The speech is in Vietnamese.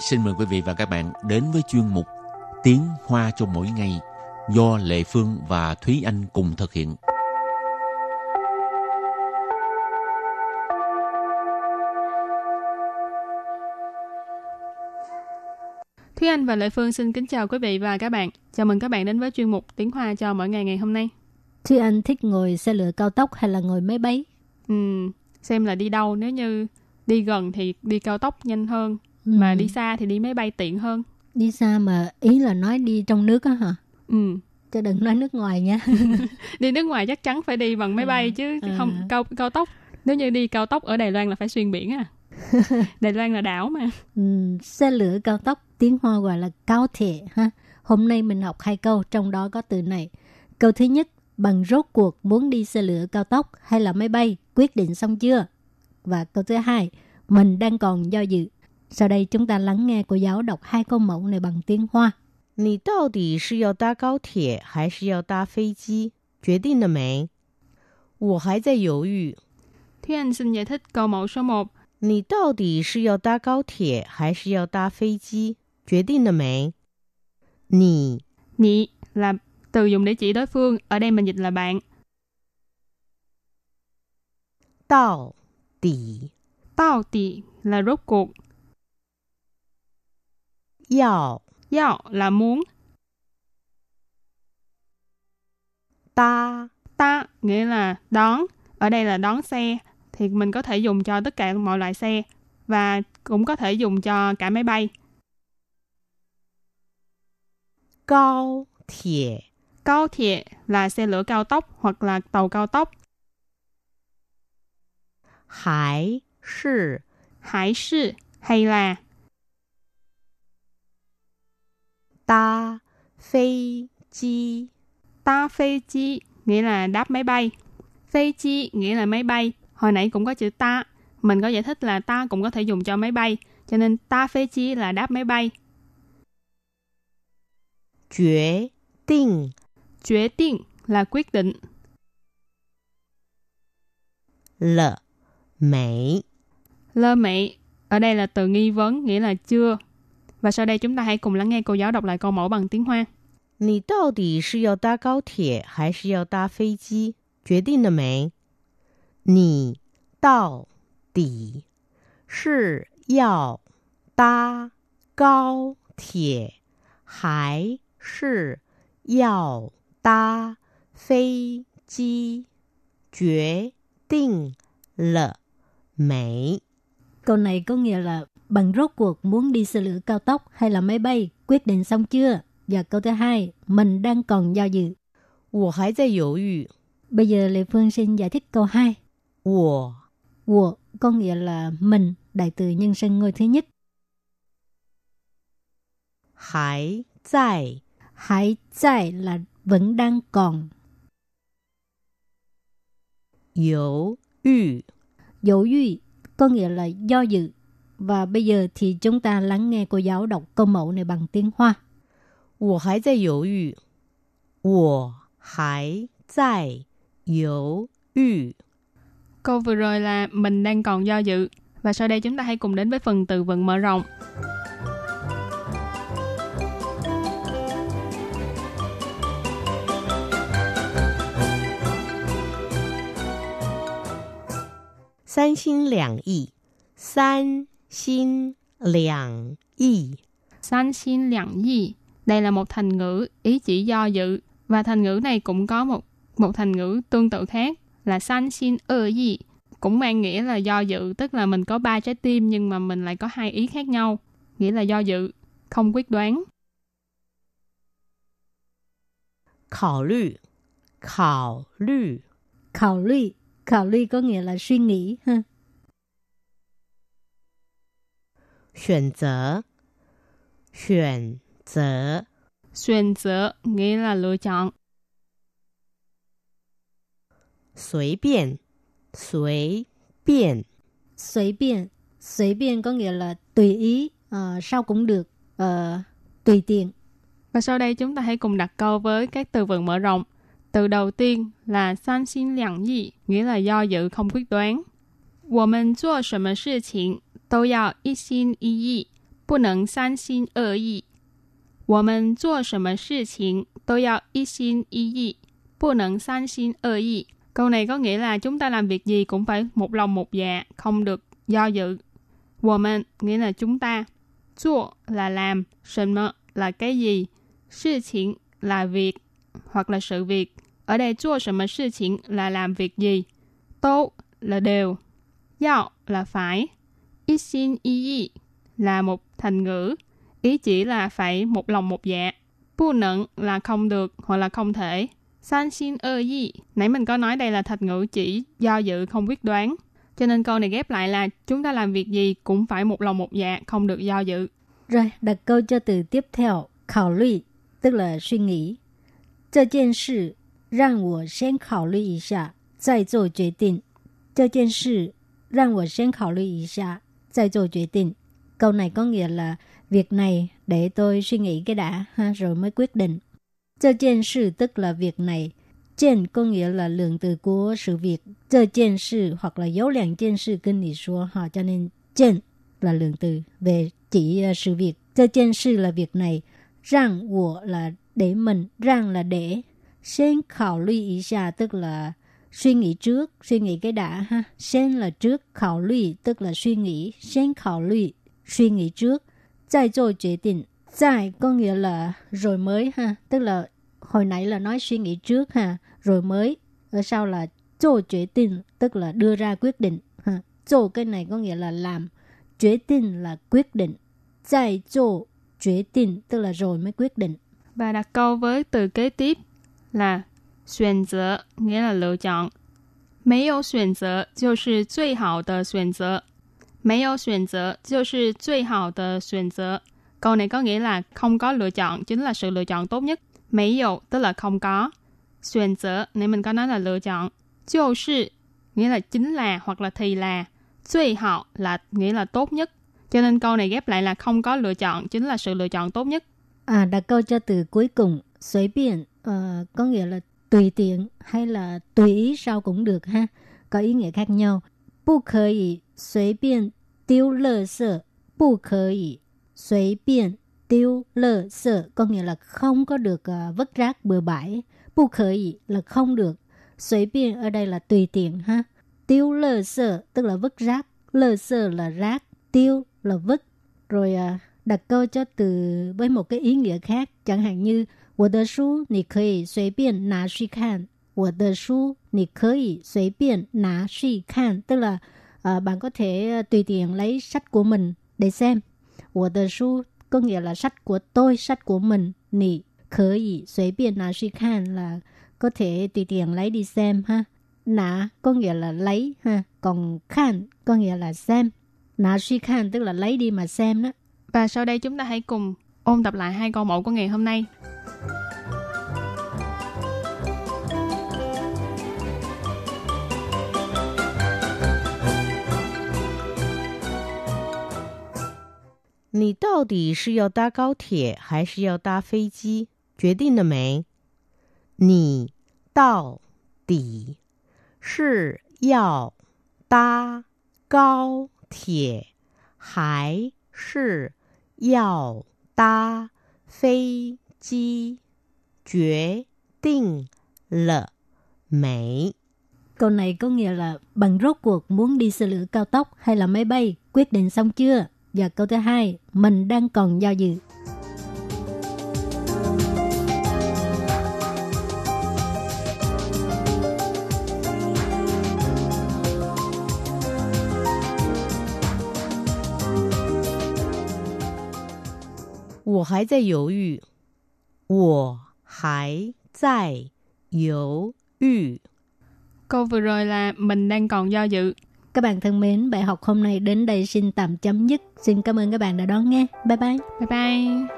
xin mời quý vị và các bạn đến với chuyên mục Tiếng Hoa cho mỗi ngày do Lệ Phương và Thúy Anh cùng thực hiện. Thúy Anh và Lệ Phương xin kính chào quý vị và các bạn. Chào mừng các bạn đến với chuyên mục Tiếng Hoa cho mỗi ngày ngày hôm nay. Thúy Anh thích ngồi xe lửa cao tốc hay là ngồi máy bay? Ừ, xem là đi đâu nếu như đi gần thì đi cao tốc nhanh hơn ừ. mà đi xa thì đi máy bay tiện hơn. Đi xa mà ý là nói đi trong nước á hả? Ừ. Cho đừng nói nước ngoài nha. Đi nước ngoài chắc chắn phải đi bằng máy bay à, chứ à. không cao cao tốc. Nếu như đi cao tốc ở đài loan là phải xuyên biển à. Đài loan là đảo mà. Ừ, xe lửa cao tốc tiếng hoa gọi là cao thể ha. Hôm nay mình học hai câu trong đó có từ này. Câu thứ nhất bằng rốt cuộc muốn đi xe lửa cao tốc hay là máy bay quyết định xong chưa? Và câu thứ hai, mình đang còn do dự. Sau đây chúng ta lắng nghe cô giáo đọc hai câu mẫu này bằng tiếng Hoa. 你到底是要搭高铁还是要搭飞机？决定了没？我还在犹豫。Thúy Anh xin giải thích câu mẫu số 1. 你到底是要搭高铁还是要搭飞机？决定了没？你你 là từ dùng để chỉ đối phương, ở đây mình dịch là bạn. 到底到底 là rốt cuộc. Yào. Yào là muốn. Ta. Ta nghĩa là đón. Ở đây là đón xe. Thì mình có thể dùng cho tất cả mọi loại xe. Và cũng có thể dùng cho cả máy bay. Cao thiệt. Cao thiệt là xe lửa cao tốc hoặc là tàu cao tốc. Hải sư. Hải sư hay là ta phi chi. Ta phi chi nghĩa là đáp máy bay. Phi chi nghĩa là máy bay. Hồi nãy cũng có chữ ta. Mình có giải thích là ta cũng có thể dùng cho máy bay cho nên ta phi chi là đáp máy bay. Quyết định quyết định là quyết định. Lợ Mỹ Lơ Mỹ ở đây là từ nghi vấn nghĩa là chưa. Và sau đây chúng ta hãy cùng lắng nghe cô giáo đọc lại câu mẫu bằng tiếng Hoa. 你到底是要搭高铁还是要搭飞机？决定了没？你到底是要搭高铁还是要搭飞机？决定了 Mỹ. Câu này có nghĩa là bằng rốt cuộc muốn đi xe lửa cao tốc hay là máy bay, quyết định xong chưa? Và câu thứ hai, mình đang còn do dự. 我还在犹豫. Bây giờ Lê Phương xin giải thích câu 2. 我我 có nghĩa là mình, đại từ nhân xưng ngôi thứ nhất. 还在还在 là vẫn đang còn. 犹豫 Dấu duy có nghĩa là do dự. Và bây giờ thì chúng ta lắng nghe cô giáo đọc câu mẫu này bằng tiếng Hoa. 我还在犹豫。我还在犹豫。 Câu vừa rồi là mình đang còn do dự. Và sau đây chúng ta hãy cùng đến với phần từ vựng mở rộng. 三心两意，三心两意， San xin lặng yi. Đây là một thành ngữ ý chỉ do dự. Và thành ngữ này cũng có một một thành ngữ tương tự khác là san xin ơ yi. Cũng mang nghĩa là do dự, tức là mình có ba trái tim nhưng mà mình lại có hai ý khác nhau. Nghĩa là do dự, không quyết đoán. 考虑，考虑， Khảo ly. Khảo ly có nghĩa là suy nghĩ. ha. 选择，选择， Xuyên择nghĩa là lựa chọn. 随便，随便， 随便.随便có nghĩa là tùy ý. ờ, sao cũng được. ờ, tùy tiện. Và sau đây chúng ta hãy cùng đặt câu với các từ vựng mở rộng. Từ đầu tiên là san xin lặng yi, nghĩa là do dự không quyết đoán. 我们做什么事情都要一心一意， 不能三心二意。我们做什么事情都要一心一意，不能三心二意。Câu này có nghĩa là chúng ta làm việc gì cũng phải một lòng một dạ, không được do dự. 我们 nghĩa là chúng ta. 做 là làm, 什么 là cái gì, 事情 là việc hoặc là sự việc. Ở đây chua sự mà sự chính là làm việc gì. Tô là đều. Yào là phải. Ý xin ý ý là một thành ngữ. Ý chỉ là phải một lòng một dạ. Bu nận là không được hoặc là không thể. San xin ơ yi. Nãy mình có nói đây là thành ngữ chỉ do dự không quyết đoán. Cho nên câu này ghép lại là chúng ta làm việc gì cũng phải một lòng một dạ, không được do dự. Rồi, đặt câu cho từ tiếp theo, khảo lụy, tức là suy nghĩ. 这件事让我先考虑一下，再做决定。这件事让我先考虑一下，再做决定. Câu này có nghĩa là việc này để tôi suy nghĩ cái đã ha, rồi mới quyết định. 这件事 tức là việc này. Trên có nghĩa là lượng từ của sự việc. 这件事 hoặc là dấu lượng 件事 跟你说 ha, cho nên trên là lượng từ về chỉ uh, sự việc. 这件事 là việc này. Rằng 我 là để mình, rằng là để.先考虑一下 tức là suy nghĩ trước, suy nghĩ cái đã ha. Sen là trước, khảo lụy tức là suy nghĩ. Sen khảo lụy, suy nghĩ trước.再做决定, Tại có nghĩa là rồi mới ha, tức là hồi nãy là nói suy nghĩ trước ha, rồi mới. Ở sau là cho quyết định, tức là đưa ra quyết định ha. Cho cái này có nghĩa là làm, quyết định là quyết định. Tại cho quyết định tức là rồi mới quyết định. Và đặt câu với từ kế tiếp là 选择 nghĩa là lựa chọn. 没有选择就是最好的选择。没有选择就是最好的选择。Câu này có nghĩa là không có lựa chọn chính là sự lựa chọn tốt nhất. Mấy dụ tức là không có. Xuyên sở này mình có nói là lựa chọn. Chiêu sư nghĩa là chính là hoặc là thì là. Duy hảo là nghĩa là tốt nhất. Cho nên câu này ghép lại là không có lựa chọn chính là sự lựa chọn tốt nhất. À, đặt câu cho từ cuối cùng. Suy biện uh, có nghĩa là tùy tiện hay là tùy ý sao cũng được ha. Có ý nghĩa khác nhau. 不可以随便丢垃圾，不可以随便丢垃圾 có nghĩa là không có được uh, vứt rác bừa bãi. Bu khởi ý là không được. Suy biên ở đây là tùy tiện ha. Tiêu lơ sơ tức là vứt rác. Lơ sơ là rác. Tiêu là vứt. Rồi uh, đặt câu cho từ với một cái ý nghĩa khác. Chẳng hạn như 我的书你可以随便拿去看。我的书你可以随便拿去看 tức là uh, bạn có thể tùy tiện lấy sách của mình để xem. 我的书 có nghĩa là sách của tôi, sách của mình. Nì khở ý, suy biên nà suy khan là có thể tùy tiện lấy đi xem ha. Nà có nghĩa là lấy ha. Còn khan có nghĩa là xem. Nà suy khan tức là lấy đi mà xem đó. Và sau đây chúng ta hãy cùng ôn tập lại hai câu mẫu của ngày hôm nay. 你到底是要搭高铁还是要搭飞机？决定了没？你到底是要搭高铁还是 要搭飞机？决定了没？Câu này có nghĩa là bằng rốt cuộc muốn đi xe lửa cao tốc hay là máy bay, quyết định xong chưa? Và câu thứ hai, mình đang còn do dự. Tôi 还在犹豫，我还在犹豫。Câu vừa rồi là mình đang còn do dự. Các bạn thân mến, bài học hôm nay đến đây xin tạm chấm dứt. Xin cảm ơn các bạn đã đón nghe. Bye bye. Bye bye.